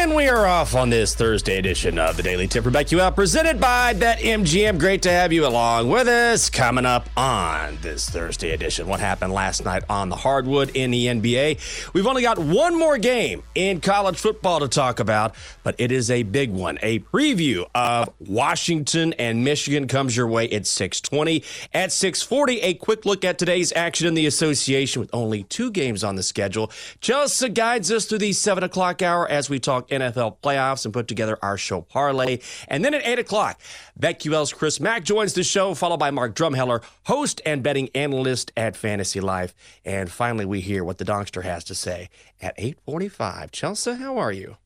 And we are off on this Thursday edition of the Daily Tip. Back you presented by BetMGM. Great to have you along with us. Coming up on this Thursday edition, what happened last night on the hardwood in the NBA? We've only got one more game in college football to talk about, but it is a big one. A preview of Washington and Michigan comes your way at 6:20. At 6:40, a quick look at today's action in the association with only two games on the schedule. Chelsea guides us through the seven o'clock hour as we talk NFL playoffs and put together our show parlay. And then at 8 o'clock, BetQL's Chris Mack joins the show, followed by Mark Drumheller, host and betting analyst at Fantasy Life. And finally, we hear what the Donkster has to say at 845. Chelsea, how are you?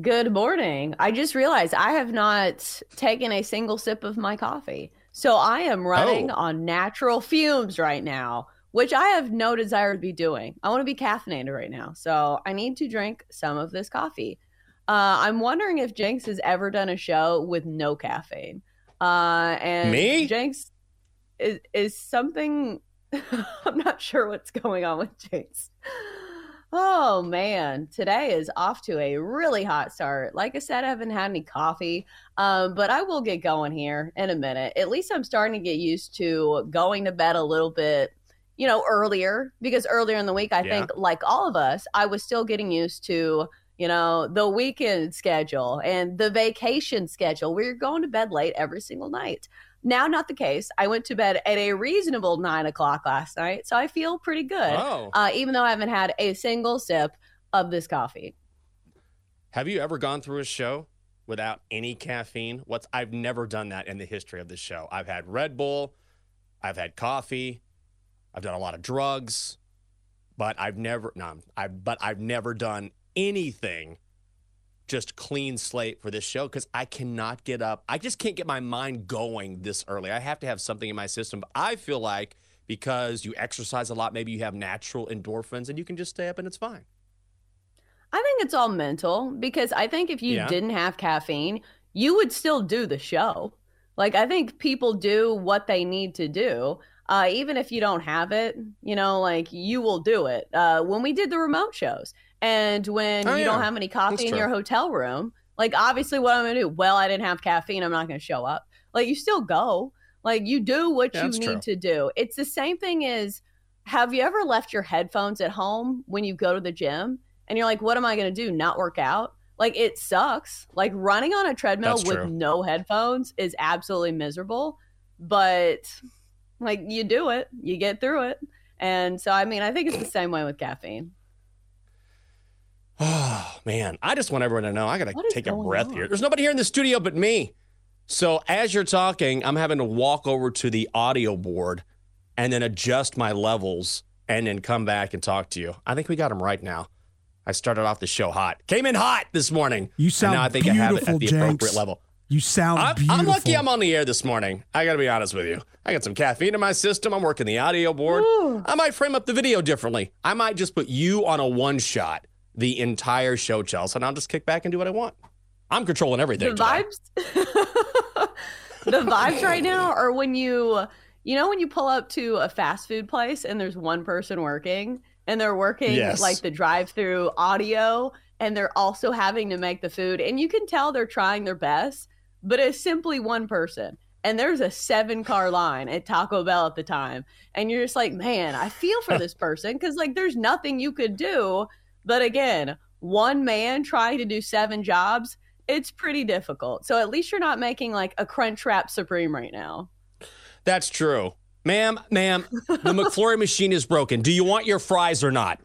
Good morning. I just realized I have not taken a single sip of my coffee. So I am oh. running Oh. on natural fumes right now, which I have no desire to be doing. I want to be caffeinated right now. So I need to drink some of this coffee. Uh, I'm wondering if Jenks has ever done a show with no caffeine. Uh, and Me? Jenks is, is something, I'm not sure what's going on with Jenks. Oh man, today is off to a really hot start. Like I said, I haven't had any coffee, um, but I will get going here in a minute. At least I'm starting to get used to going to bed a little bit, you know, earlier because earlier in the week, I Yeah. think, like all of us, I was still getting used to, you know, the weekend schedule and the vacation schedule where you're going to bed late every single night. Now, not the case. I went to bed at a reasonable nine o'clock last night, so I feel pretty good Oh. uh, even though I haven't had a single sip of this coffee. Have you ever gone through a show without any caffeine? What's I've never done that in the history of the show. I've had Red Bull, I've had coffee, I've done a lot of drugs, but I've never no, I but I've never done anything just clean slate for this show because I cannot get up. I just can't get my mind going this early. I have to have something in my system. But I feel like because you exercise a lot, maybe you have natural endorphins and you can just stay up and it's fine. I think it's all mental because I think if you Yeah. didn't have caffeine, you would still do the show. Like, I think people do what they need to do. Uh, even if you don't have it, you know, like you will do it. Uh, when we did the remote shows and when Oh, you don't have any coffee in your hotel room, like obviously what I'm going to do? Well, I didn't have caffeine. I'm not going to show up. Like, you still go. Like, you do what Yeah, you need true. to do. It's the same thing as have you ever left your headphones at home when you go to the gym and you're like, what am I going to do? Not work out? Like, it sucks. Like, running on a treadmill with no headphones is absolutely miserable. But, like, you do it, you get through it. And so, I mean, I think it's the same way with caffeine. Oh man, I just want everyone to know I got to take a breath on? here. There's nobody here in the studio but me. So as you're talking, I'm having to walk over to the audio board and then adjust my levels and then come back and talk to you. I think we got them right now. I started off the show hot. Came in hot this morning. You and sound now I think I have it beautiful, at the Jenks. appropriate level. You sound I'm, beautiful. I'm lucky I'm on the air this morning. I got to be honest with you. I got some caffeine in my system. I'm working the audio board. I might frame up the video differently. I might just put you on a one shot the entire show, Chelsea, and I'll just kick back and do what I want. I'm controlling everything. the today. vibes the vibes right now are when you you know when you pull up to a fast food place and there's one person working and they're working Yes. like the drive-through audio and they're also having to make the food and you can tell they're trying their best but it's simply one person and there's a seven car line at Taco Bell at the time and you're just like man I feel for this person cuz like there's nothing you could do but again one man trying to do seven jobs it's pretty difficult. So at least you're not making like a crunch wrap supreme right now. That's true. Ma'am, ma'am, the McFlurry machine is broken. Do you want your fries or not?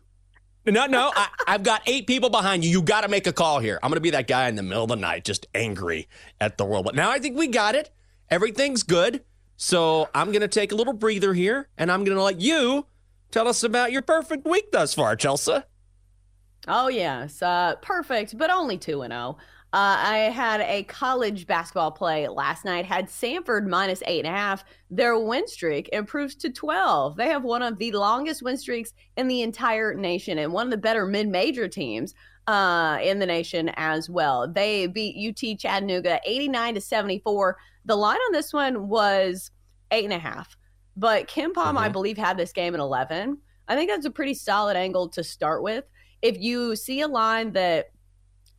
No, no, I, I've got eight people behind you. You got to make a call here. I'm going to be that guy in the middle of the night, just angry at the world. But now I think we got it. Everything's good. So I'm going to take a little breather here and I'm going to let you tell us about your perfect week thus far, Chelsea. Oh yes, uh, perfect, but only two and zero. Uh, I had a college basketball play last night. Had Samford minus eight and a half. Their win streak improves to twelve. They have one of the longest win streaks in the entire nation, and one of the better mid-major teams uh, in the nation as well. They beat UT Chattanooga eighty-nine to seventy-four. The line on this one was eight and a half, but KenPom, mm-hmm. I believe, had this game at eleven. I think that's a pretty solid angle to start with if you see a line that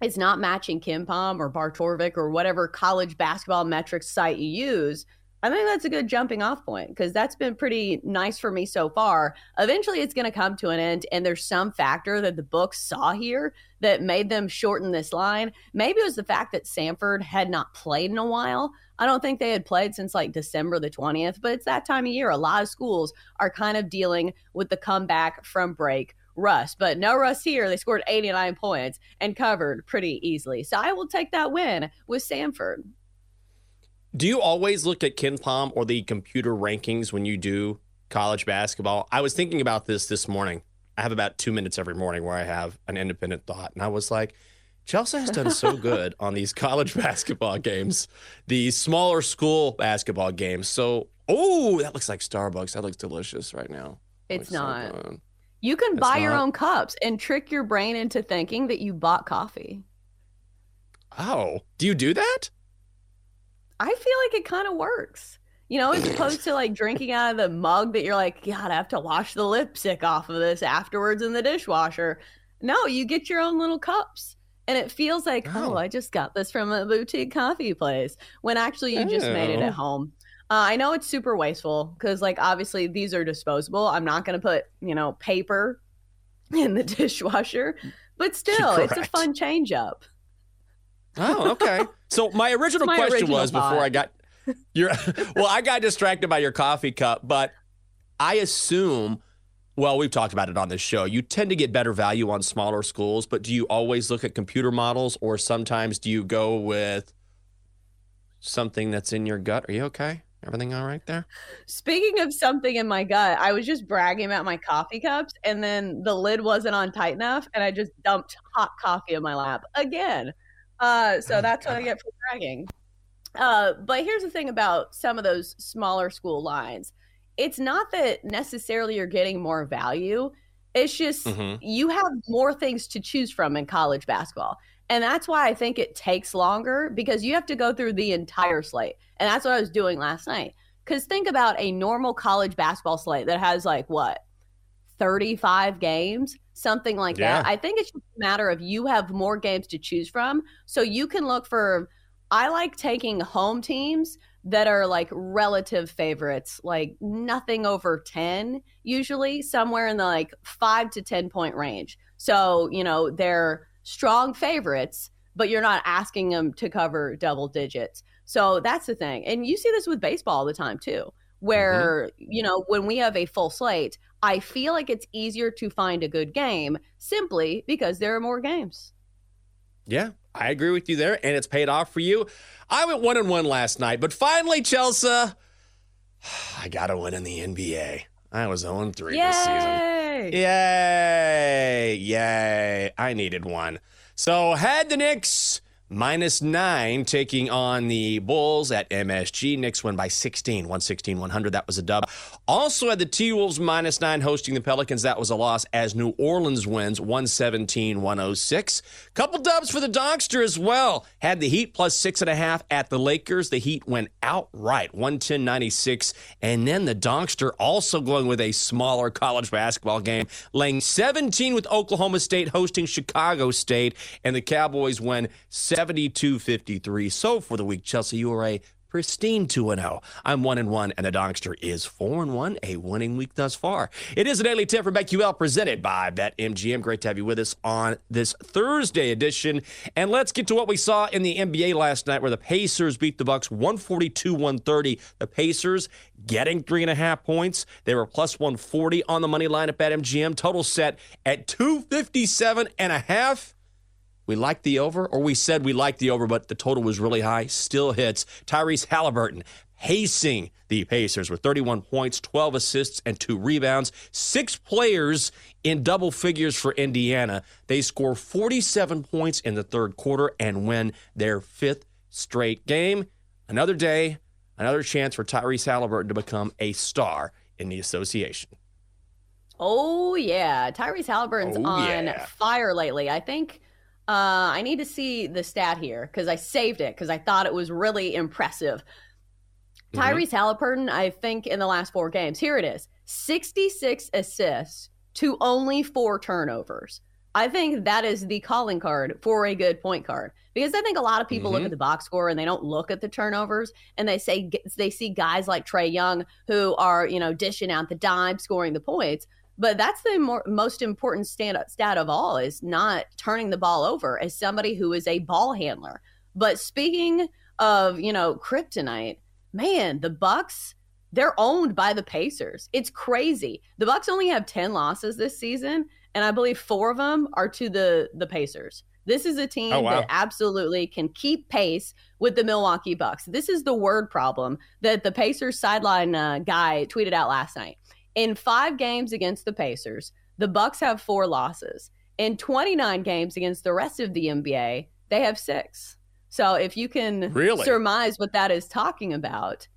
is not matching KenPom or Barttorvik or whatever college basketball metrics site you use, I think that's a good jumping off point because that's been pretty nice for me so far. Eventually, it's going to come to an end, and there's some factor that the books saw here that made them shorten this line. Maybe it was the fact that Samford had not played in a while. I don't think they had played since like December the 20th, but it's that time of year. A lot of schools are kind of dealing with the comeback from break Russ, but no Russ here. They scored 89 points and covered pretty easily. So I will take that win with Samford. Do you always look at KenPom or the computer rankings when you do college basketball? I was thinking about this this morning. I have about two minutes every morning where I have an independent thought. And I was like, Chelsea has done so good on these college basketball games, the smaller school basketball games. So, oh, that looks like Starbucks. That looks delicious right now. It's not. So you can buy not... your own cups and trick your brain into thinking that you bought coffee. Oh, do you do that? I feel like it kind of works. You know, as opposed to like drinking out of the mug that you're like, God, I have to wash the lipstick off of this afterwards in the dishwasher. No, you get your own little cups. And it feels like, oh, oh I just got this from a boutique coffee place when actually you just made it at oh. home. Uh, I know it's super wasteful because, like, obviously these are disposable. I'm not going to put, you know, paper in the dishwasher, but still, Correct. it's a fun change up. Oh, okay. So my original my question original was thought. before I got your well, I got distracted by your coffee cup, but I assume well, we've talked about it on this show. You tend to get better value on smaller schools, but do you always look at computer models or sometimes do you go with something that's in your gut? Are you okay? Everything all right there? Speaking of something in my gut, I was just bragging about my coffee cups and then the lid wasn't on tight enough and I just dumped hot coffee in my lap again. Uh, so oh, that's God. what I get for bragging. Uh, but here's the thing about some of those smaller school lines it's not that necessarily you're getting more value. It's just mm-hmm. you have more things to choose from in college basketball. And that's why I think it takes longer because you have to go through the entire slate. And that's what I was doing last night. Because think about a normal college basketball slate that has like what, 35 games, something like yeah. that. I think it's just a matter of you have more games to choose from. So you can look for, I like taking home teams that are like relative favorites, like nothing over 10, usually somewhere in the like five to 10 point range. So, you know, they're strong favorites, but you're not asking them to cover double digits. So that's the thing. And you see this with baseball all the time too, where, mm-hmm. you know, when we have a full slate, I feel like it's easier to find a good game simply because there are more games. Yeah, I agree with you there, and it's paid off for you. I went one and one last night, but finally, Chelsea, I got a win in the NBA. I was 0 3 this season. Yay! Yay! I needed one. So had the Knicks minus nine, taking on the Bulls at MSG. Knicks win by 16, 116, 100. That was a dub. Also had the T Wolves minus nine hosting the Pelicans. That was a loss as New Orleans wins 117, 106. Couple dubs for the Dogster as well. Had the Heat plus six and a half at the Lakers. The Heat went outright 110, 96. And then the Dogster also going with a smaller college basketball game, laying 17 with Oklahoma State hosting Chicago State. And the Cowboys win 72 53. So for the week, Chelsea, you are a pristine 2 0. I'm 1 and 1, and the Dogster is 4 and 1, a winning week thus far. It is a daily tip from BetQL presented by BetMGM. Great to have you with us on this Thursday edition. And let's get to what we saw in the NBA last night where the Pacers beat the Bucks 142 130. The Pacers getting three and a half points. They were plus 140 on the money line at BetMGM. Total set at 257 and a half. We liked the over, or we said we liked the over, but the total was really high, still hits. Tyrese Halliburton pacing the Pacers with 31 points, 12 assists, and two rebounds. Six players in double figures for Indiana. They score 47 points in the third quarter and win their fifth straight game. Another day, another chance for Tyrese Halliburton to become a star in the association. Oh yeah, Tyrese Halliburton's Oh, on yeah. fire lately. I think uh, I need to see the stat here because I saved it because I thought it was really impressive. Mm-hmm. Tyrese Halliburton, I think in the last four games, here it is: sixty-six assists to only four turnovers. I think that is the calling card for a good point guard because I think a lot of people look Mhm. at the box score and they don't look at the turnovers and they say they see guys like Trae Young who are you know dishing out the dime, scoring the points. But that's the more, most important stand stat of all is not turning the ball over as somebody who is a ball handler. But speaking of, you know, kryptonite, man, the Bucks, they're owned by the Pacers. It's crazy. The Bucks only have 10 losses this season, and I believe 4 of them are to the the Pacers. This is a team Oh, wow. that absolutely can keep pace with the Milwaukee Bucks. This is the word problem that the Pacers sideline uh, guy tweeted out last night. In five games against the Pacers, the Bucks have four losses. In 29 games against the rest of the NBA, they have six. So if you can Really? surmise what that is talking about,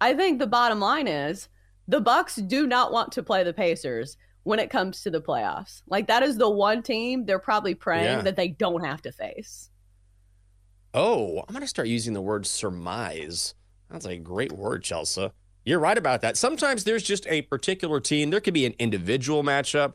I think the bottom line is the Bucks do not want to play the Pacers when it comes to the playoffs. Like that is the one team they're probably praying Yeah. that they don't have to face. Oh, I'm going to start using the word surmise. That's a great word, Chelsea. You're right about that. Sometimes there's just a particular team. There could be an individual matchup.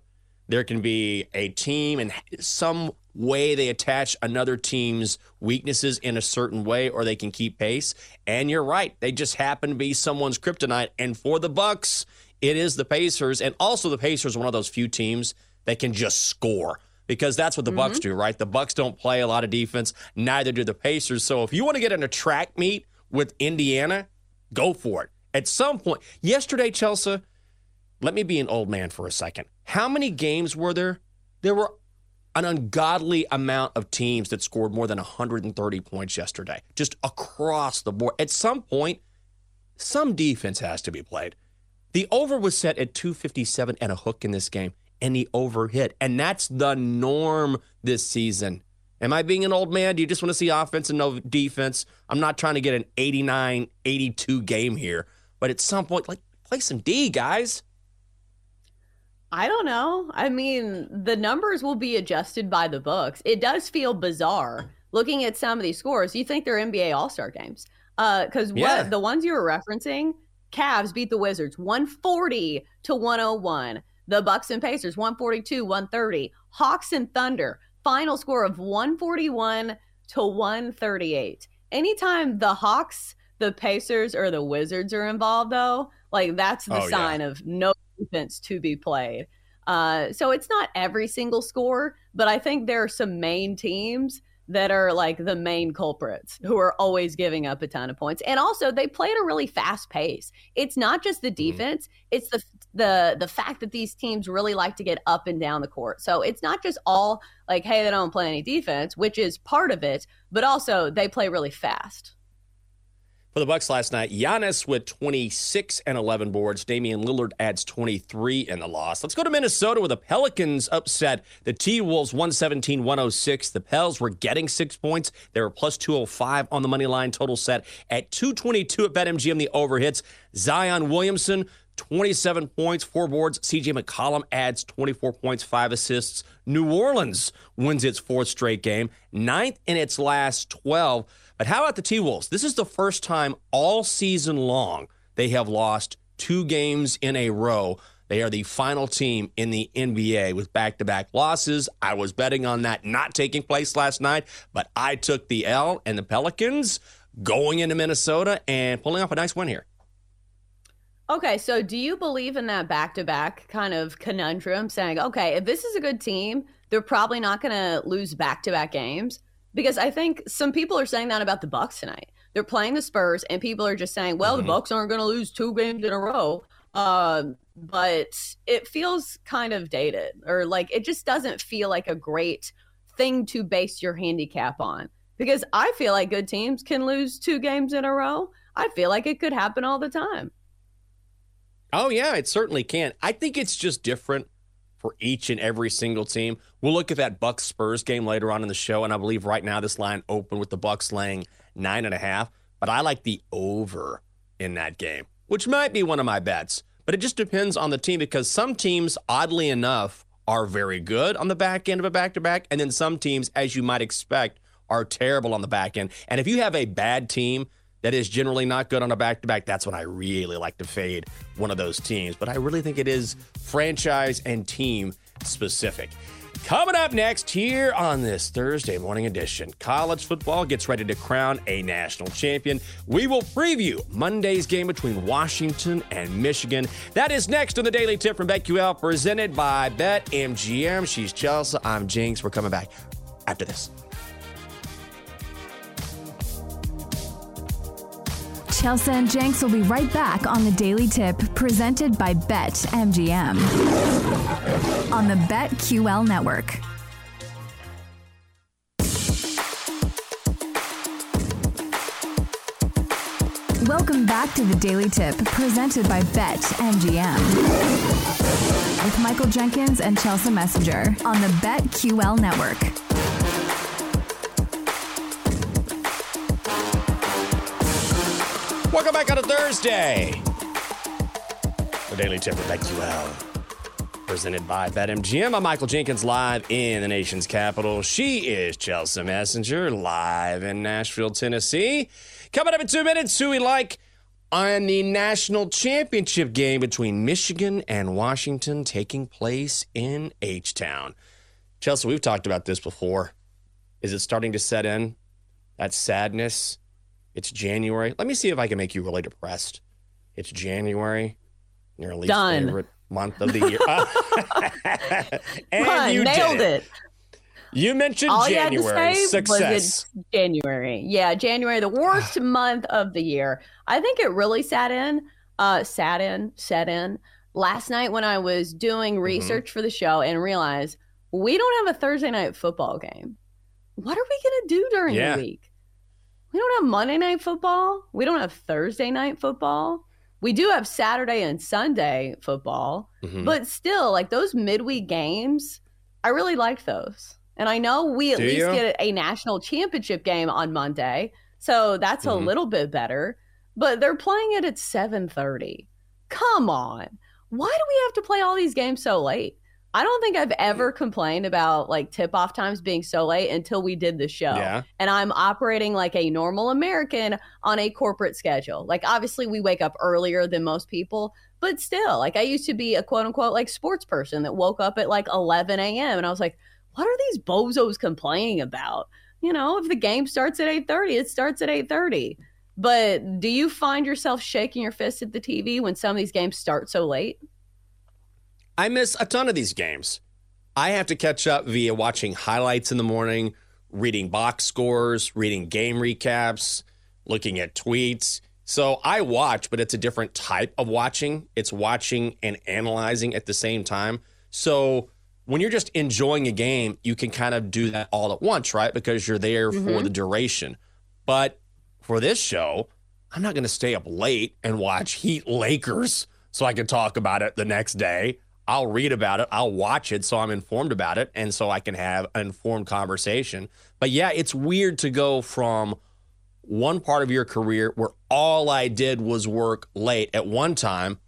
There can be a team and some way they attach another team's weaknesses in a certain way or they can keep pace. And you're right. They just happen to be someone's kryptonite. And for the Bucks, it is the Pacers. And also the Pacers are one of those few teams that can just score because that's what the Bucks mm-hmm. do, right? The Bucks don't play a lot of defense, neither do the Pacers. So if you want to get in a track meet with Indiana, go for it. At some point, yesterday, Chelsea, let me be an old man for a second. How many games were there? There were an ungodly amount of teams that scored more than 130 points yesterday, just across the board. At some point, some defense has to be played. The over was set at 257 and a hook in this game, and the over hit. And that's the norm this season. Am I being an old man? Do you just want to see offense and no defense? I'm not trying to get an 89 82 game here, but at some point, like, play some D, guys. I don't know. I mean, the numbers will be adjusted by the books. It does feel bizarre looking at some of these scores. You think they're NBA All Star games? Uh, because Yeah. what the ones you were referencing, Cavs beat the Wizards 140 to 101. The Bucks and Pacers 142 130. Hawks and Thunder final score of 141 to 138. Anytime the Hawks, the Pacers, or the Wizards are involved, though, like that's the Oh, yeah. sign of no defense to be played. Uh, so it's not every single score, but I think there are some main teams that are like the main culprits who are always giving up a ton of points. And also they play at a really fast pace. It's not just the defense, it's the the the fact that these teams really like to get up and down the court. So it's not just all like hey, they don't play any defense, which is part of it, but also they play really fast. For the Bucks last night, Giannis with 26 and 11 boards. Damian Lillard adds 23 in the loss. Let's go to Minnesota where the Pelicans upset the T Wolves 117 106. The Pels were getting six points. They were plus 205 on the money line. Total set at 222 at BetMGM. The overhits. Zion Williamson 27 points, four boards. CJ McCollum adds 24 points, five assists. New Orleans wins its fourth straight game, ninth in its last 12. But how about the T Wolves? This is the first time all season long they have lost two games in a row. They are the final team in the NBA with back to back losses. I was betting on that not taking place last night, but I took the L and the Pelicans going into Minnesota and pulling off a nice win here. Okay, so do you believe in that back to back kind of conundrum saying, okay, if this is a good team, they're probably not going to lose back to back games? Because I think some people are saying that about the Bucks tonight. They're playing the Spurs, and people are just saying, well, Mhm. the Bucks aren't going to lose two games in a row. Um, but it feels kind of dated, or like it just doesn't feel like a great thing to base your handicap on because I feel like good teams can lose two games in a row. I feel like it could happen all the time. Oh yeah, it certainly can. I think it's just different for each and every single team. We'll look at that Bucks Spurs game later on in the show, and I believe right now this line opened with the Bucks laying nine and a half. But I like the over in that game, which might be one of my bets. But it just depends on the team because some teams, oddly enough, are very good on the back end of a back to back, and then some teams, as you might expect, are terrible on the back end. And if you have a bad team that is generally not good on a back to back, that's when I really like to fade one of those teams. But I really think it is franchise and team specific. Coming up next here on this Thursday morning edition, college football gets ready to crown a national champion. We will preview Monday's game between Washington and Michigan. That is next on the Daily Tip from BetQL, presented by BetMGM. She's Chelsea. I'm Jenks. We're coming back after this. Chelsea and Jenks will be right back on the Daily Tip presented by Bet MGM on the BetQL network. Welcome back to the Daily Tip presented by Bet MGM with Michael Jenkins and Chelsea Messenger on the BetQL network. Welcome back on a Thursday. The Daily Tip with BetQL, presented by BetMGM. I'm Michael Jenkins, live in the nation's capital. She is Chelsea Messenger, live in Nashville, Tennessee. Coming up in two minutes, who we like on the national championship game between Michigan and Washington taking place in H Town. Chelsea, we've talked about this before. Is it starting to set in? That sadness? It's January. Let me see if I can make you really depressed. It's January. Your least Done. favorite month of the year. and Fun, you nailed did it. You mentioned All January. you to Success. January. Yeah, January, the worst month of the year. I think it really sat in, uh, sat in, set in last night when I was doing Mm-hmm. research for the show and realized we don't have a Thursday night football game. What are we gonna do during Yeah. the week? We don't have Monday night football. We don't have Thursday night football. We do have Saturday and Sunday football. Mhm. But still, like those midweek games, I really like those. And I know we at Do least you? get a national championship game on Monday. So that's Mhm. a little bit better. But they're playing it at 7:30. Come on. Why do we have to play all these games so late? I don't think I've ever complained about like tip off times being so late until we did the show. Yeah. And I'm operating like a normal American on a corporate schedule. Like obviously we wake up earlier than most people, but still, like I used to be a quote unquote like sports person that woke up at like 11 a.m. and I was like, what are these bozos complaining about? You know, if the game starts at 8:30, it starts at 8:30. But do you find yourself shaking your fist at the TV when some of these games start so late? I miss a ton of these games. I have to catch up via watching highlights in the morning, reading box scores, reading game recaps, looking at tweets. So I watch, but it's a different type of watching. It's watching and analyzing at the same time. So when you're just enjoying a game, you can kind of do that all at once, right? Because you're there for mm-hmm. the duration. But for this show, I'm not going to stay up late and watch Heat Lakers so I can talk about it the next day. I'll read about it, I'll watch it so I'm informed about it, and so I can have an informed conversation. But yeah, it's weird to go from one part of your career where all I did was work late. At one time,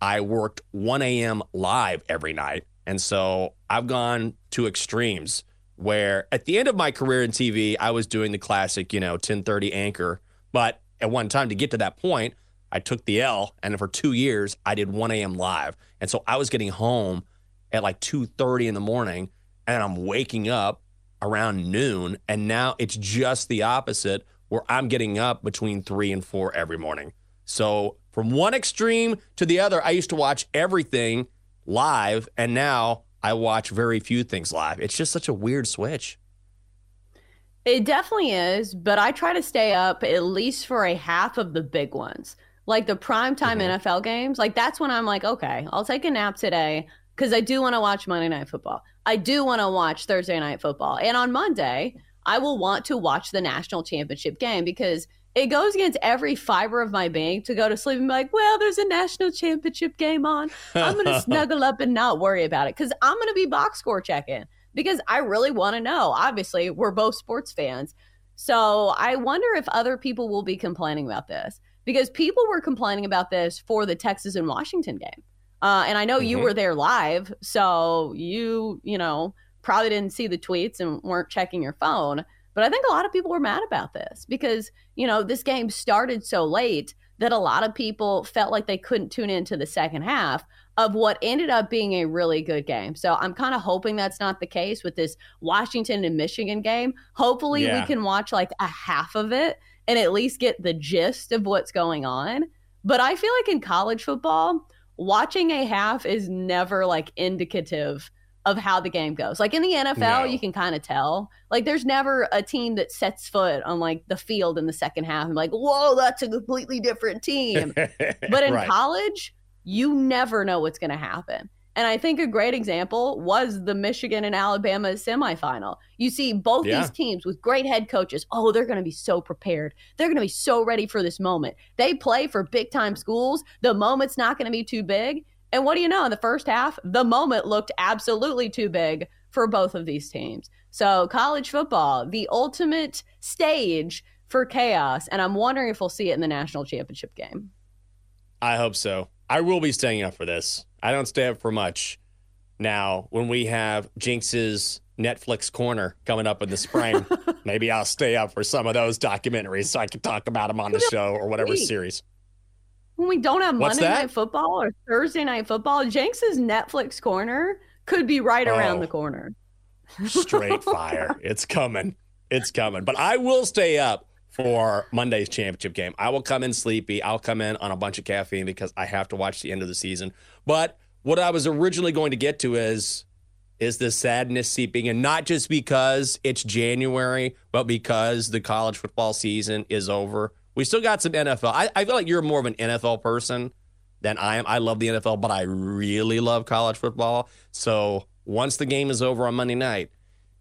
I worked 1 a.m. live every night. And so I've gone to extremes where at the end of my career in TV, I was doing the classic, you know, 1030 anchor. But at one time to get to that point, I took the L and for two years I did 1 a.m. live. And so I was getting home at like 2:30 in the morning and I'm waking up around noon. And now it's just the opposite where I'm getting up between three and four every morning. So from one extreme to the other, I used to watch everything live, and now I watch very few things live. It's just such a weird switch. It definitely is, but I try to stay up at least for a half of the big ones. Like the primetime Mhm. NFL games, like that's when I'm like, okay, I'll take a nap today. because I do want to watch Monday Night Football. I do want to watch Thursday Night Football. And on Monday, I will want to watch the national championship game because it goes against every fiber of my being to go to sleep and be like, well, there's a national championship game on. I'm going to snuggle up and not worry about it because I'm going to be box score checking because I really want to know. Obviously, we're both sports fans. So I wonder if other people will be complaining about this because people were complaining about this for the Texas and Washington game. Uh, and I know mm-hmm. you were there live, so you, you know, probably didn't see the tweets and weren't checking your phone. But I think a lot of people were mad about this because, you know, this game started so late that a lot of people felt like they couldn't tune into the second half of what ended up being a really good game. So I'm kind of hoping that's not the case with this Washington and Michigan game. Hopefully yeah. we can watch like a half of it and at least get the gist of what's going on. But I feel like in college football, watching a half is never like indicative of how the game goes. Like in the NFL, no. you can kind of tell. Like there's never a team that sets foot on like the field in the second half and like, whoa, that's a completely different team. but in right. college, you never know what's going to happen. And I think a great example was the Michigan and Alabama semifinal. You see both yeah. these teams with great head coaches. Oh, they're going to be so prepared. They're going to be so ready for this moment. They play for big time schools. The moment's not going to be too big. And what do you know? In the first half, the moment looked absolutely too big for both of these teams. So, college football, the ultimate stage for chaos. And I'm wondering if we'll see it in the national championship game. I hope so. I will be staying up for this. I don't stay up for much. Now, when we have Jenks's Netflix corner coming up in the spring, maybe I'll stay up for some of those documentaries so I can talk about them on the show or whatever series. When we don't have What's Monday that? Night Football or Thursday Night Football, Jenks's Netflix corner could be right oh, around the oh. corner. straight fire. It's coming. It's coming. But I will stay up for Monday's championship game. I will come in sleepy. I'll come in on a bunch of caffeine because I have to watch the end of the season. But what I was originally going to get to is is the sadness seeping in, not just because it's January, but because the college football season is over. We still got some NFL. I, I feel like you're more of an NFL person than I am. I love the NFL, but I really love college football. So once the game is over on Monday night,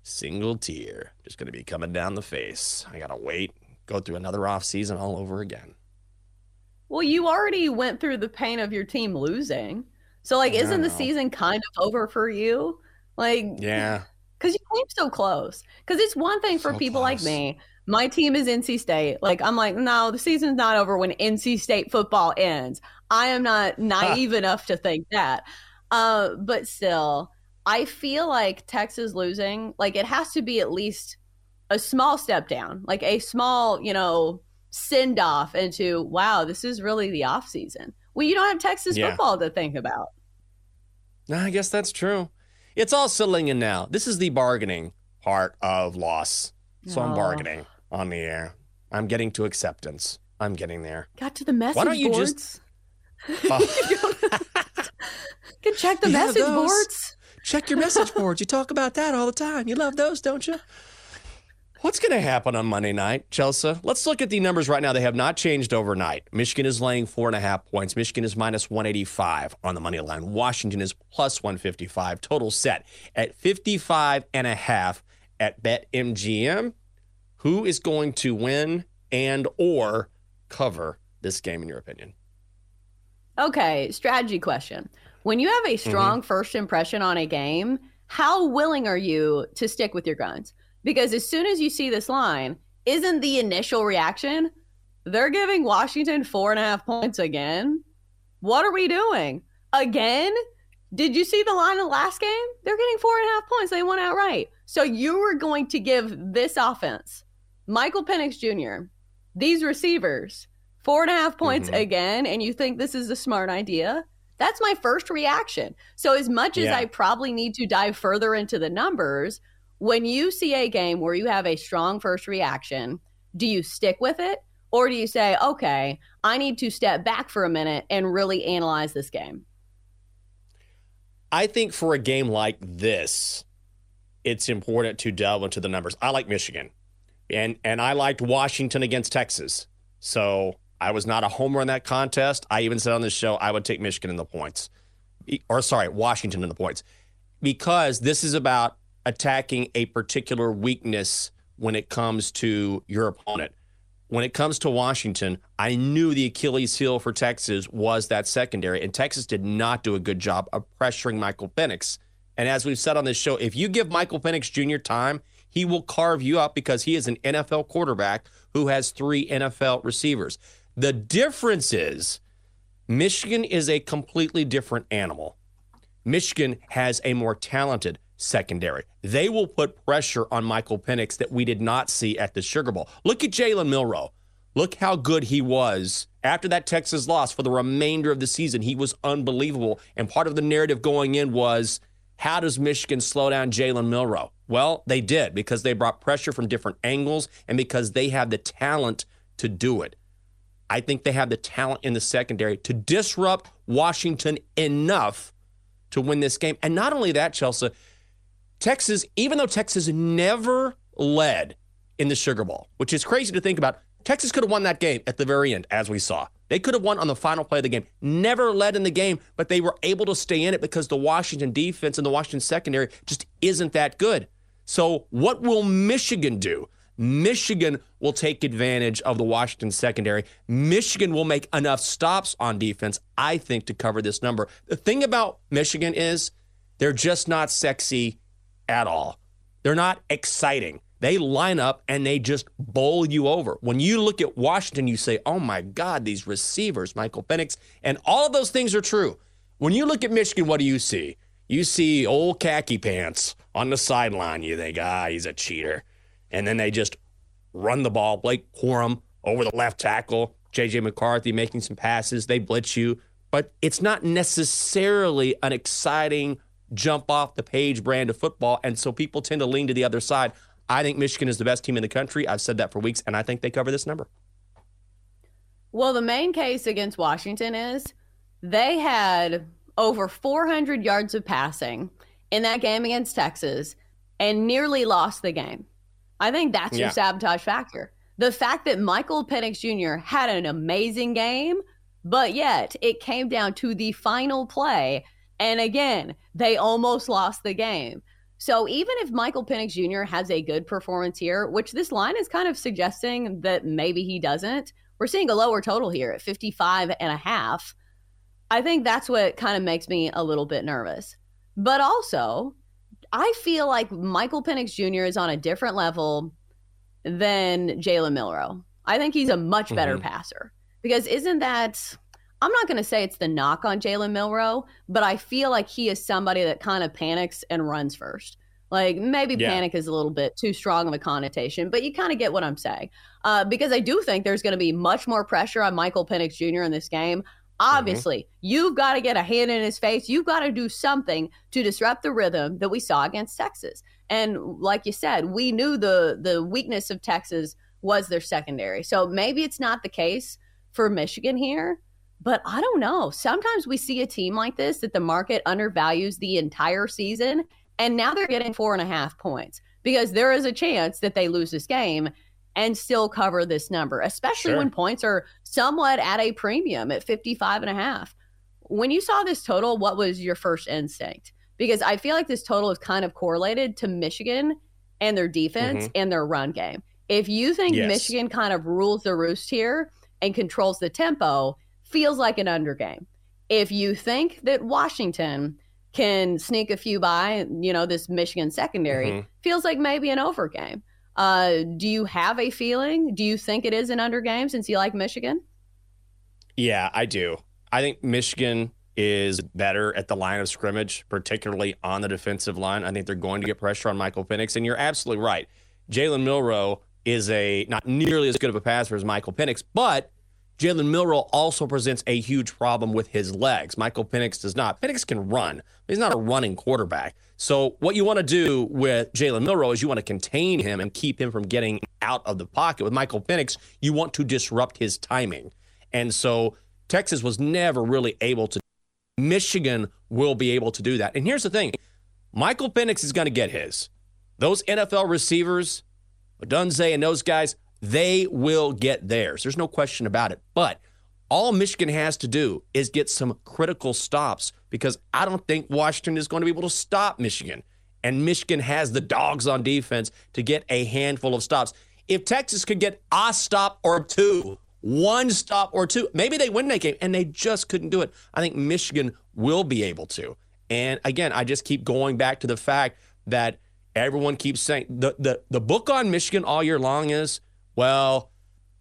single tear just going to be coming down the face. I got to wait go through another off season all over again. Well, you already went through the pain of your team losing. So like isn't the season kind of over for you? Like Yeah. Cuz you came so close. Cuz it's one thing for so people close. like me. My team is NC State. Like I'm like, no, the season's not over when NC State football ends. I am not naive enough to think that. Uh, but still, I feel like Texas losing, like it has to be at least a small step down, like a small, you know, send off into wow, this is really the off season. Well, you don't have Texas yeah. football to think about. I guess that's true. It's all settling in now. This is the bargaining part of loss. So oh. I'm bargaining on the air. I'm getting to acceptance. I'm getting there. Got to the message Why don't you boards. Oh. just can check the message boards. Check your message boards. You talk about that all the time. You love those, don't you? What's going to happen on Monday night, Chelsea? Let's look at the numbers right now. They have not changed overnight. Michigan is laying four and a half points. Michigan is minus 185 on the money line. Washington is plus 155. Total set at 55 and a half at BetMGM. Who is going to win and or cover this game in your opinion? Okay, strategy question. When you have a mm-hmm. strong mm-hmm. first impression on a game, how willing are you to stick with your guns? Because as soon as you see this line, isn't the initial reaction, they're giving Washington four and a half points again? What are we doing? Again? Did you see the line of the last game? They're getting four and a half points. They won outright. So you were going to give this offense, Michael Penix Jr., these receivers, four and a half points mm-hmm. again, and you think this is a smart idea? That's my first reaction. So, as much as. I probably need to dive further into the numbers, when you see a game where you have a strong first reaction, do you stick with it? Or do you say, okay, I need to step back for a minute and really analyze this game? I think for a game like this, it's important to delve into the numbers. I like Michigan. And and I liked Washington against Texas. So I was not a homer in that contest. I even said on this show I would take Michigan in the points. or sorry, Washington in the points, because this is about attacking a particular weakness when it comes to your opponent. When it comes to Washington, I knew the Achilles heel for Texas was that secondary, and Texas did not do a good job of pressuring Michael Penix. And as we've said on this show, if you give Michael Penix Jr. time, he will carve you up because he is an NFL quarterback who has three NFL receivers. The difference is Michigan is a completely different animal. Michigan has a more talented secondary. They will put pressure on Michael Penix that we did not see at the Sugar Bowl. Look at Jalen Milroe. Look how good he was after that Texas loss for the remainder of the season. He was unbelievable. And part of the narrative going in was how does Michigan slow down Jalen Milroe? Well, they did because they brought pressure from different angles and because they have the talent to do it. I think they have the talent in the secondary to disrupt Washington enough to win this game. And not only that, Chelsea, Texas, even though Texas never led in the Sugar Bowl, which is crazy to think about, Texas could have won that game at the very end, as we saw. They could have won on the final play of the game. Never led in the game, but they were able to stay in it because the Washington defense and the Washington secondary just isn't that good. So, what will Michigan do? Michigan will take advantage of the Washington secondary. Michigan will make enough stops on defense, I think, to cover this number. The thing about Michigan is they're just not sexy at all. They're not exciting. They line up and they just bowl you over. When you look at Washington, you say, oh my God, these receivers, Michael Penix, and all of those things are true. When you look at Michigan, what do you see? You see old khaki pants on the sideline. You think, ah, he's a cheater. And then they just run the ball. Blake Corum over the left tackle, JJ McCarthy making some passes. They blitz you, but it's not necessarily an exciting jump off the page brand of football. And so people tend to lean to the other side. I think Michigan is the best team in the country. I've said that for weeks, and I think they cover this number. Well, the main case against Washington is they had over 400 yards of passing in that game against Texas and nearly lost the game. I think that's yeah. your sabotage factor. The fact that Michael Penix Jr. had an amazing game, but yet it came down to the final play. And again, they almost lost the game. So even if Michael Penix Jr. has a good performance here, which this line is kind of suggesting that maybe he doesn't, we're seeing a lower total here at 55 and a half. I think that's what kind of makes me a little bit nervous. But also, I feel like Michael Penix Jr. is on a different level than Jalen Milroe. I think he's a much better mm-hmm. passer because isn't that I'm not going to say it's the knock on Jalen Milroe, but I feel like he is somebody that kind of panics and runs first. Like maybe yeah. panic is a little bit too strong of a connotation, but you kind of get what I'm saying. Uh, because I do think there's going to be much more pressure on Michael Penix Jr. in this game. Obviously, mm-hmm. you've got to get a hand in his face. You've got to do something to disrupt the rhythm that we saw against Texas. And like you said, we knew the the weakness of Texas was their secondary. So maybe it's not the case for Michigan here, but I don't know. Sometimes we see a team like this that the market undervalues the entire season, and now they're getting four and a half points because there is a chance that they lose this game and still cover this number, especially sure. when points are somewhat at a premium at 55 and a half. When you saw this total, what was your first instinct? Because I feel like this total is kind of correlated to Michigan and their defense mm-hmm. and their run game. If you think yes. Michigan kind of rules the roost here and controls the tempo, feels like an under game. If you think that Washington can sneak a few by, you know, this Michigan secondary mm-hmm. feels like maybe an over game. Uh, do you have a feeling? Do you think it is an under game since you like Michigan? Yeah, I do. I think Michigan is better at the line of scrimmage, particularly on the defensive line. I think they're going to get pressure on Michael Penix, and you're absolutely right. Jalen Milroe is a not nearly as good of a passer as Michael Penix, but Jalen Milroe also presents a huge problem with his legs. Michael Penix does not. Penix can run, but he's not a running quarterback. So what you want to do with Jalen Milroe is you want to contain him and keep him from getting out of the pocket. With Michael Penix, you want to disrupt his timing. And so Texas was never really able to. Michigan will be able to do that. And here's the thing Michael Penix is going to get his. Those NFL receivers, Odunze and those guys, they will get theirs. There's no question about it. But All Michigan has to do is get some critical stops because I don't think Washington is going to be able to stop Michigan. And Michigan has the dogs on defense to get a handful of stops. If Texas could get a stop or two, one stop or two, maybe they win that game, and they just couldn't do it. I think Michigan will be able to. And again, I just keep going back to the fact that everyone keeps saying the, the, the book on Michigan all year long is, well,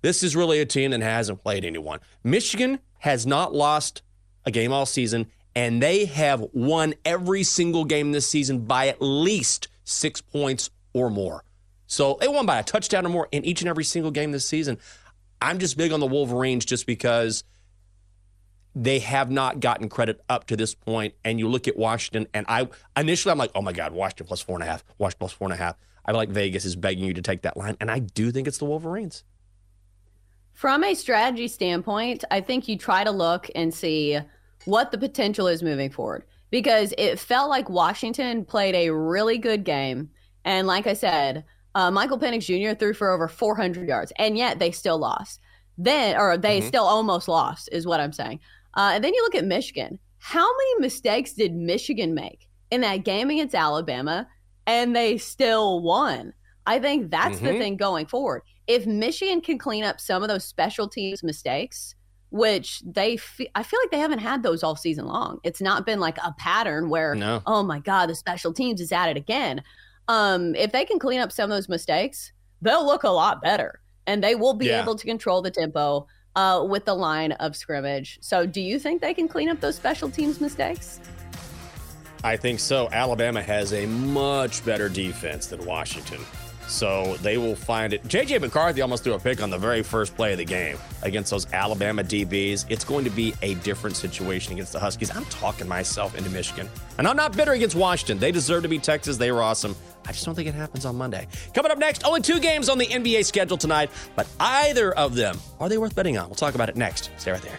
this is really a team that hasn't played anyone. Michigan has not lost a game all season, and they have won every single game this season by at least six points or more. So they won by a touchdown or more in each and every single game this season. I'm just big on the Wolverines just because they have not gotten credit up to this point. And you look at Washington, and I initially I'm like, oh my God, Washington plus four and a half, Washington plus four and a half. I feel like Vegas is begging you to take that line, and I do think it's the Wolverines. From a strategy standpoint, I think you try to look and see what the potential is moving forward because it felt like Washington played a really good game. And like I said, uh, Michael Penix Jr. threw for over 400 yards, and yet they still lost. Then, or they mm-hmm. still almost lost, is what I'm saying. Uh, and then you look at Michigan. How many mistakes did Michigan make in that game against Alabama? And they still won. I think that's mm-hmm. the thing going forward if Michigan can clean up some of those special teams mistakes, which they fe- I feel like they haven't had those all season long. It's not been like a pattern where no. oh my god, the special teams is at it again. Um, if they can clean up some of those mistakes, they'll look a lot better and they will be yeah. able to control the tempo uh, with the line of scrimmage. So, do you think they can clean up those special teams mistakes? I think so. Alabama has a much better defense than Washington. So they will find it. JJ McCarthy almost threw a pick on the very first play of the game against those Alabama DBs. It's going to be a different situation against the Huskies. I'm talking myself into Michigan. And I'm not bitter against Washington. They deserve to be Texas. They were awesome. I just don't think it happens on Monday. Coming up next, only two games on the NBA schedule tonight, but either of them are they worth betting on? We'll talk about it next. Stay right there.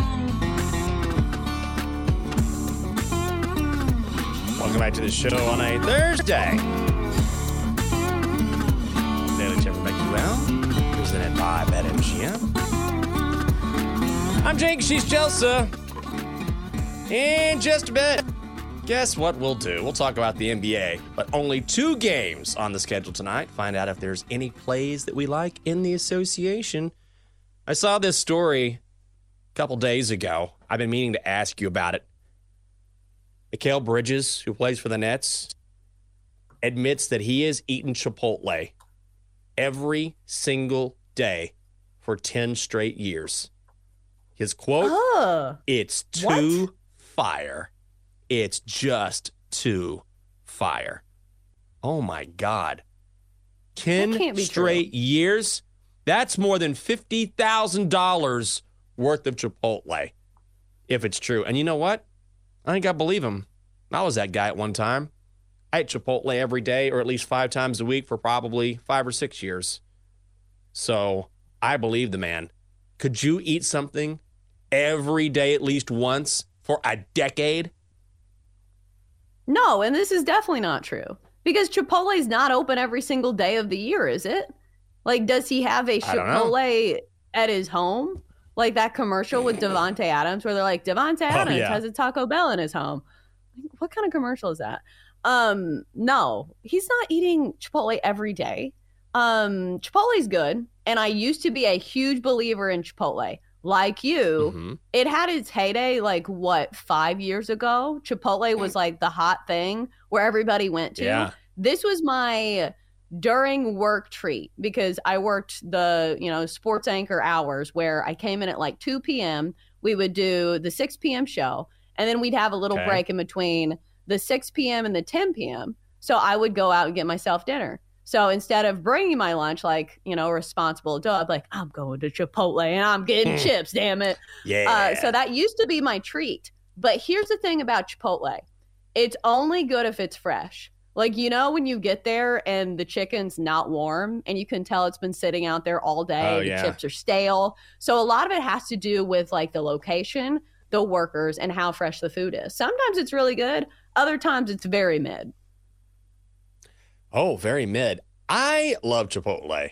Welcome back to the show on a Thursday. Daily from BetQL, presented by BetMGM. I'm Jenks, she's Chelsa. In just a bit. Guess what we'll do? We'll talk about the NBA, but only two games on the schedule tonight. Find out if there's any plays that we like in the association. I saw this story a couple days ago. I've been meaning to ask you about it. Mikal Bridges, who plays for the Nets, admits that he has eaten Chipotle every single day for 10 straight years. His quote, It's too what? fire. It's just too fire. Oh my God. 10 straight true. years? That's more than $50,000 worth of Chipotle, if it's true. And you know what? I think I believe him. I was that guy at one time. I ate Chipotle every day or at least five times a week for probably five or six years. So I believe the man. Could you eat something every day at least once for a decade? No, and this is definitely not true because Chipotle is not open every single day of the year, is it? Like, does he have a Chipotle at his home? Like that commercial with Davante Adams, where they're like, Davante oh, Adams oh, yeah. has a Taco Bell in his home. What kind of commercial is that? Um, no, he's not eating Chipotle every day. Um, Chipotle's good, and I used to be a huge believer in Chipotle like you, mm-hmm. it had its heyday like what, five years ago? Chipotle was like the hot thing where everybody went to. Yeah. This was my during work treat because I worked the, you know, sports anchor hours where I came in at like 2 p.m. We would do the 6 p.m. show, and then we'd have a little okay. break in between the 6 p.m. and the 10 p.m. So I would go out and get myself dinner. So instead of bringing my lunch like, you know, responsible adult, like, I'm going to Chipotle and I'm getting hmm. chips, damn it. Yeah. Uh, so that used to be my treat. But here's the thing about Chipotle it's only good if it's fresh. Like, you know, when you get there and the chicken's not warm and you can tell it's been sitting out there all day, Oh, the yeah. chips are stale. So, a lot of it has to do with like the location, the workers, and how fresh the food is. Sometimes it's really good, other times it's very mid. Oh, very mid. I love Chipotle.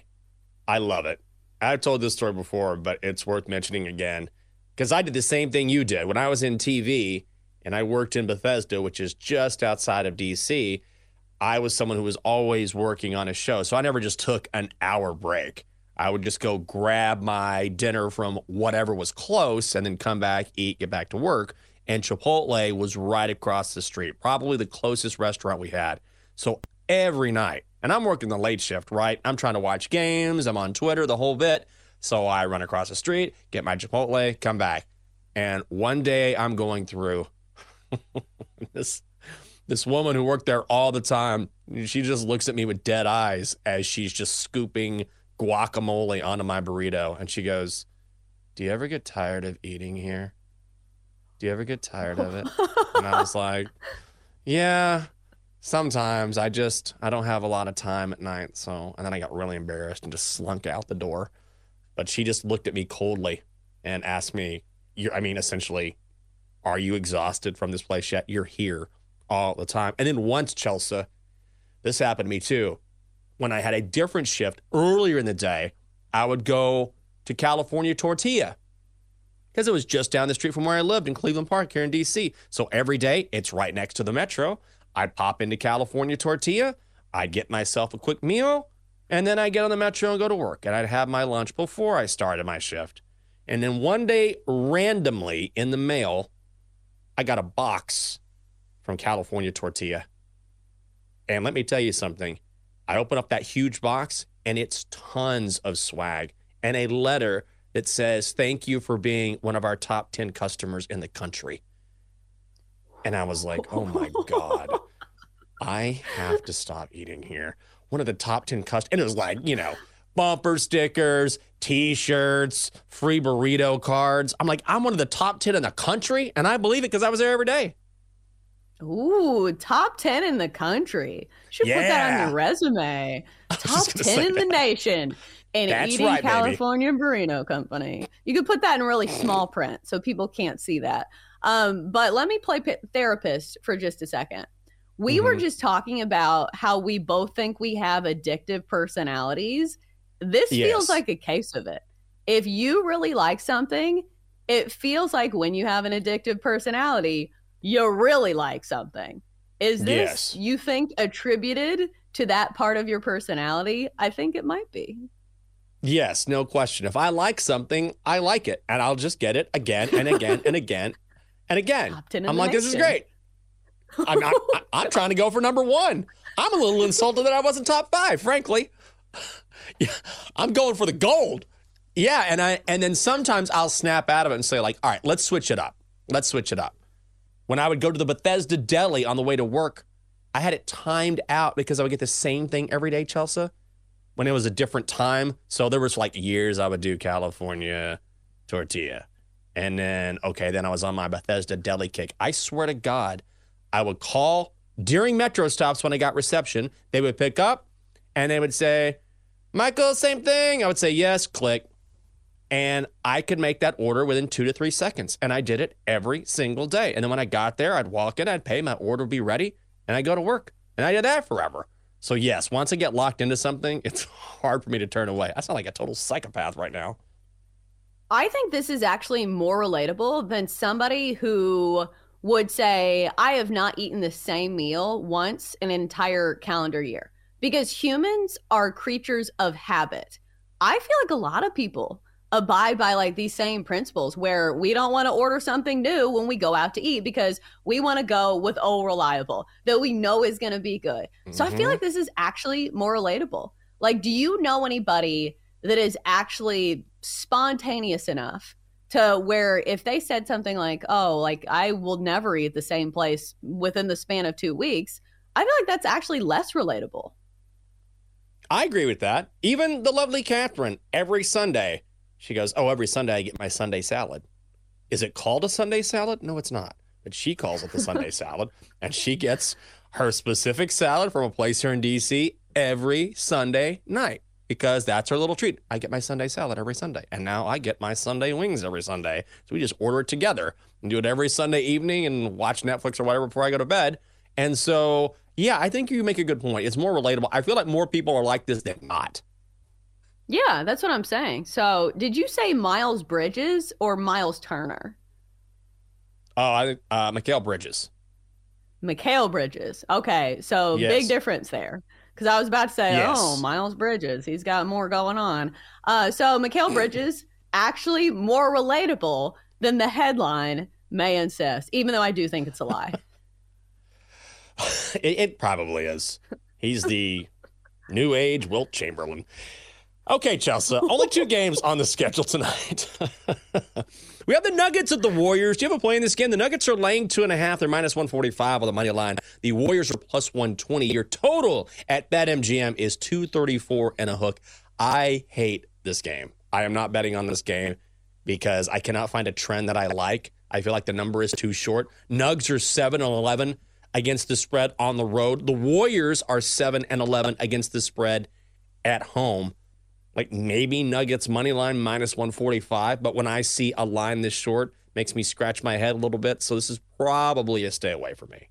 I love it. I've told this story before, but it's worth mentioning again because I did the same thing you did when I was in TV and I worked in Bethesda, which is just outside of DC. I was someone who was always working on a show. So I never just took an hour break. I would just go grab my dinner from whatever was close and then come back, eat, get back to work. And Chipotle was right across the street, probably the closest restaurant we had. So every night, and I'm working the late shift, right? I'm trying to watch games, I'm on Twitter, the whole bit. So I run across the street, get my Chipotle, come back. And one day I'm going through this this woman who worked there all the time. She just looks at me with dead eyes as she's just scooping guacamole onto my burrito. And she goes, Do you ever get tired of eating here? Do you ever get tired of it? and I was like, Yeah, sometimes. I just, I don't have a lot of time at night. So, and then I got really embarrassed and just slunk out the door. But she just looked at me coldly and asked me, I mean, essentially, are you exhausted from this place yet? You're here all the time. And then once, Chelsa, this happened to me too. When I had a different shift earlier in the day, I would go to California Tortilla because it was just down the street from where I lived in Cleveland Park here in DC. So every day, it's right next to the metro. I'd pop into California Tortilla, I'd get myself a quick meal, and then I'd get on the metro and go to work. And I'd have my lunch before I started my shift. And then one day, randomly in the mail, I got a box from California Tortilla. And let me tell you something. I open up that huge box and it's tons of swag and a letter that says, Thank you for being one of our top 10 customers in the country. And I was like, Oh my God, I have to stop eating here. One of the top 10 customers. And it was like, you know, bumper stickers, t shirts, free burrito cards. I'm like, I'm one of the top 10 in the country. And I believe it because I was there every day. Ooh, top 10 in the country. Should put that on your resume. Top 10 say in the nation. And That's eating right, baby. California Burrito Company. You could put that in really small print so people can't see that. Um, but let me play p- therapist for just a second. We were Mhm. just talking about how we both think we have addictive personalities. This Yes. feels like a case of it. If you really like something, it feels like when you have an addictive personality, you really like something. Is this Yes. you think attributed to that part of your personality? I think it might be. Yes, no question. If I like something, I like it, and I'll just get it again and again and again and again. Top 10 in I'm like, this is great. I'm, not, I- I'm trying to go for number one. I'm a little insulted that I wasn't top five, frankly. Yeah, I'm going for the gold. Yeah, and I and then sometimes I'll snap out of it and say like, all right, let's switch it up. Let's switch it up. When I would go to the Bethesda Deli on the way to work, I had it timed out because I would get the same thing every day, Chelsa. When it was a different time, so there was like years I would do California tortilla, and then okay, then I was on my Bethesda Deli kick. I swear to God, I would call during metro stops when I got reception. They would pick up and they would say, Michael, same thing. I would say, yes, click. And I could make that order within two to three seconds. And I did it every single day. And then when I got there, I'd walk in, I'd pay, my order would be ready, and I'd go to work. And I did that forever. So, yes, once I get locked into something, it's hard for me to turn away. I sound like a total psychopath right now. I think this is actually more relatable than somebody who would say, I have not eaten the same meal once an entire calendar year. Because humans are creatures of habit. I feel like a lot of people abide by like these same principles where we don't want to order something new when we go out to eat because we want to go with old reliable that we know is going to be good. So I feel Mhm. like this is actually more relatable. Like, do you know anybody that is actually spontaneous enough to where if they said something like, oh, like I will never eat the same place within the span of two weeks, I feel like that's actually less relatable. I agree with that. Even the lovely Catherine, every Sunday, she goes, Oh, every Sunday I get my Sunday salad. Is it called a Sunday salad? No, it's not. but she calls it the Sunday salad. And she gets her specific salad from a place here in DC every Sunday night because that's her little treat. I get my Sunday salad every Sunday. And now I get my Sunday wings every Sunday. So we just order it together and do it every Sunday evening and watch Netflix or whatever before I go to bed. And so, yeah, I think you make a good point. It's more relatable. I feel like more people are like this than not. Yeah, that's what I'm saying. So, did you say Miles Bridges or Miles Turner? Oh, I uh, Mikal Bridges. Mikal Bridges. Okay, so Yes. big difference there. Because I was about to say, Yes. oh, Miles Bridges, he's got more going on. Uh, so Mikal Bridges actually more relatable than the headline may insist, even though I do think it's a lie. It, it probably is. He's the new age Wilt Chamberlain. Okay, Chelsa. Only two games on the schedule tonight. we have the Nuggets at the Warriors. Do you have a play in this game? The Nuggets are laying two and a half. They're minus 145 on the money line. The Warriors are plus 120. Your total at BetMGM is 234 and a hook. I hate this game. I am not betting on this game because I cannot find a trend that I like. I feel like the number is too short. Nugs are 7 and 11 against the spread on the road. The Warriors are 7 and 11 against the spread at home. Like maybe Nuggets money line minus 145, but when I see a line this short, makes me scratch my head a little bit. So this is probably a stay away for me.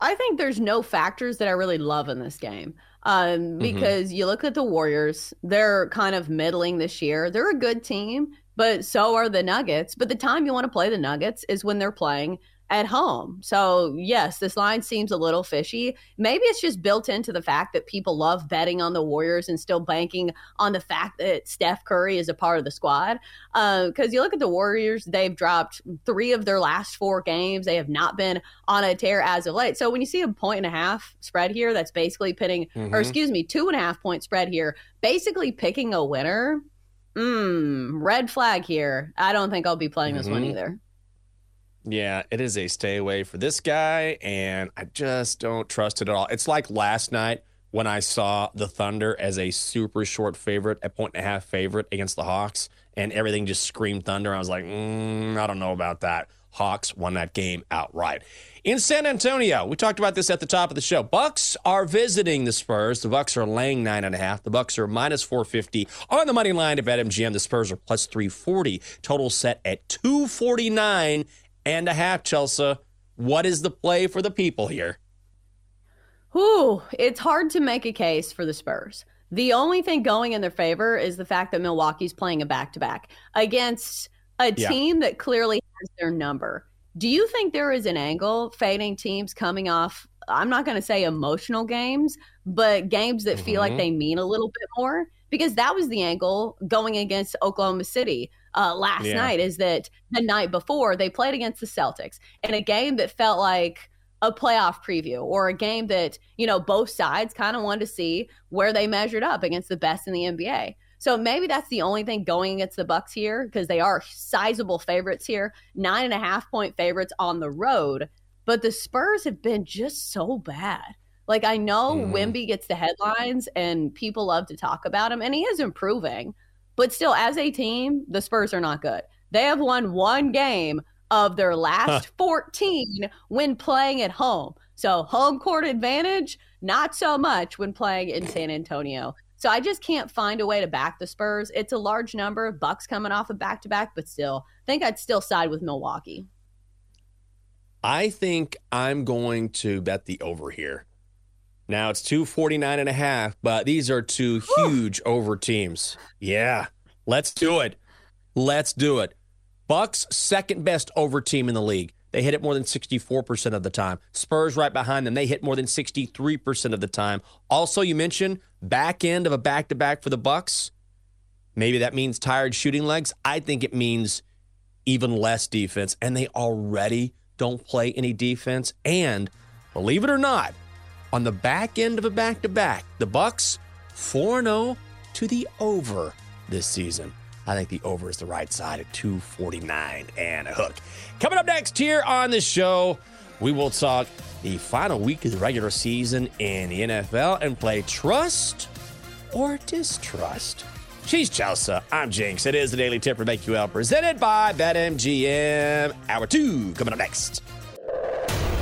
I think there's no factors that I really love in this game. Um, because you look at the Warriors, they're kind of middling this year. They're a good team, but so are the Nuggets. But the time you want to play the Nuggets is when they're playing at home. So, yes, this line seems a little fishy. Maybe it's just built into the fact that people love betting on the Warriors and still banking on the fact that Steph Curry is a part of the squad. Because you look at the Warriors, they've dropped three of their last four games. They have not been on a tear as of late. So, when you see a point and a half spread here, that's basically pitting, or excuse me, two and a half point spread here, basically picking a winner. Mm, red flag here. I don't think I'll be playing this one Mhm. either. Yeah, it is a stay away for this guy, and I just don't trust it at all. It's like last night when I saw the Thunder as a super short favorite, a point and a half favorite against the Hawks, and everything just screamed Thunder. I was like, mm, I don't know about that. Hawks won that game outright. In San Antonio, we talked about this at the top of the show. Bucks are visiting the Spurs. The Bucks are laying nine and a half. The Bucks are minus 450 on the money line at BetMGM. The Spurs are plus 340. Total set at 249 and a half, Chelsa. What is the play for the people here? Whew, it's hard to make a case for the Spurs. The only thing going in their favor is the fact that Milwaukee's playing a back to back against a Yeah. team that clearly has their number. Do you think there is an angle fading teams coming off? I'm not going to say emotional games, but games that feel like Mhm. they mean a little bit more? Because that was the angle going against Oklahoma City uh, last Yeah. night. Is that the night before they played against the Celtics in a game that felt like a playoff preview or a game that you know both sides kind of wanted to see where they measured up against the best in the NBA. So maybe that's the only thing going against the Bucks here because they are sizable favorites here, nine and a half point favorites on the road. But the Spurs have been just so bad. Like I know Mhm. Wemby gets the headlines and people love to talk about him, and he is improving. But still, as a team, the Spurs are not good. They have won one game of their last 14 when playing at home. So, home court advantage, not so much when playing in San Antonio. So, I just can't find a way to back the Spurs. It's a large number, of Bucks coming off a back to back, but still, I think I'd still side with Milwaukee. I think I'm going to bet the over here. Now it's 249 and a half, but these are two huge over teams. Yeah. Let's do it. Let's do it. Bucks second best over team in the league. They hit it more than 64% of the time. Spurs right behind them. They hit more than 63% of the time. Also, you mentioned back end of a back-to-back for the Bucks. Maybe that means tired shooting legs. I think it means even less defense, and they already don't play any defense. And believe it or not, on the back end of a back-to-back, the Bucks 4-0 to the over this season. I think the over is the right side at 249 and a hook. Coming up next here on the show, we will talk the final week of the regular season in the NFL and play trust or distrust. She's Chelsa. I'm Jenks. It is the Daily Tip for BetQL presented by BetMGM. Hour two coming up next.